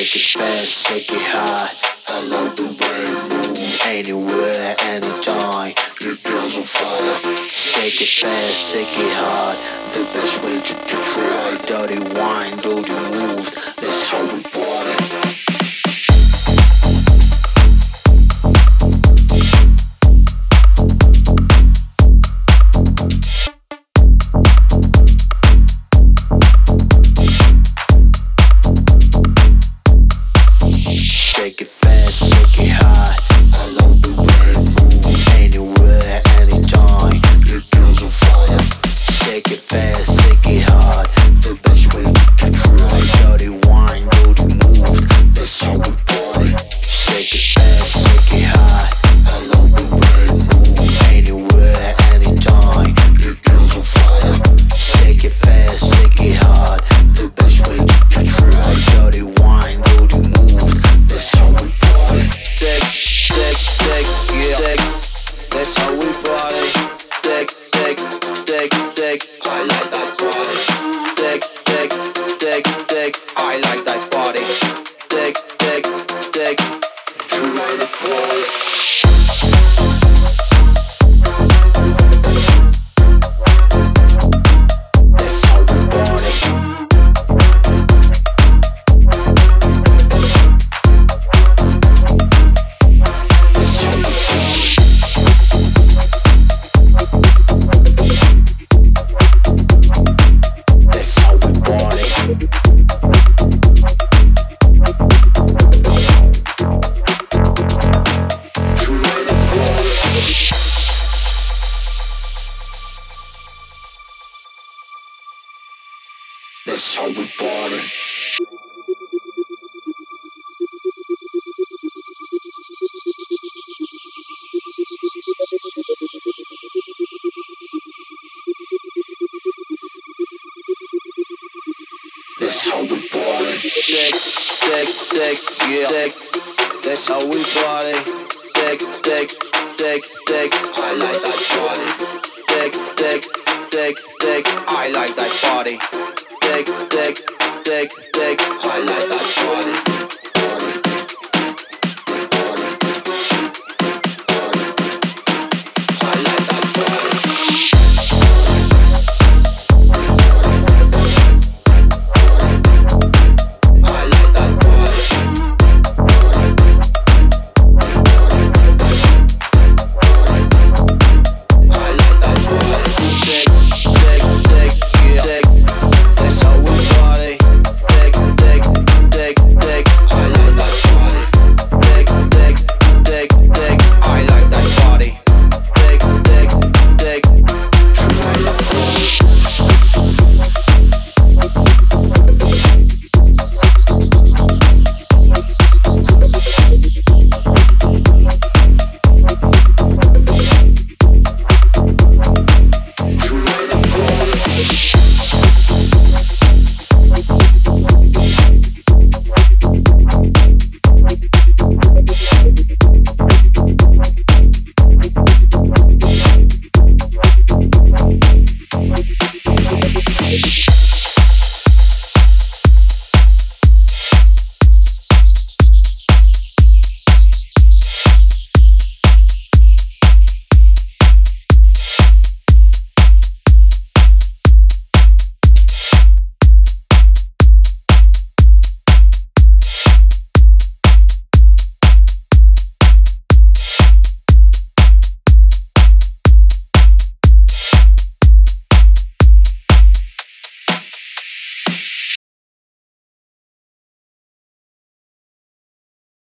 Shake it fast, shake it hard. I love the way you move. Anywhere, anytime. Your girl's on fire. Shake it fast, shake it hard. The best way to right. Dirty wine, dirty moves. Fast, shake it hard. That's how we party. That's how we party. Dick, dick, dick, yeah. Dick. That's how we party. Dick, dick, dick, dick. I like that party. Dick, dick, dick, dick. I like that party. Dick, dick, dick. I like that party.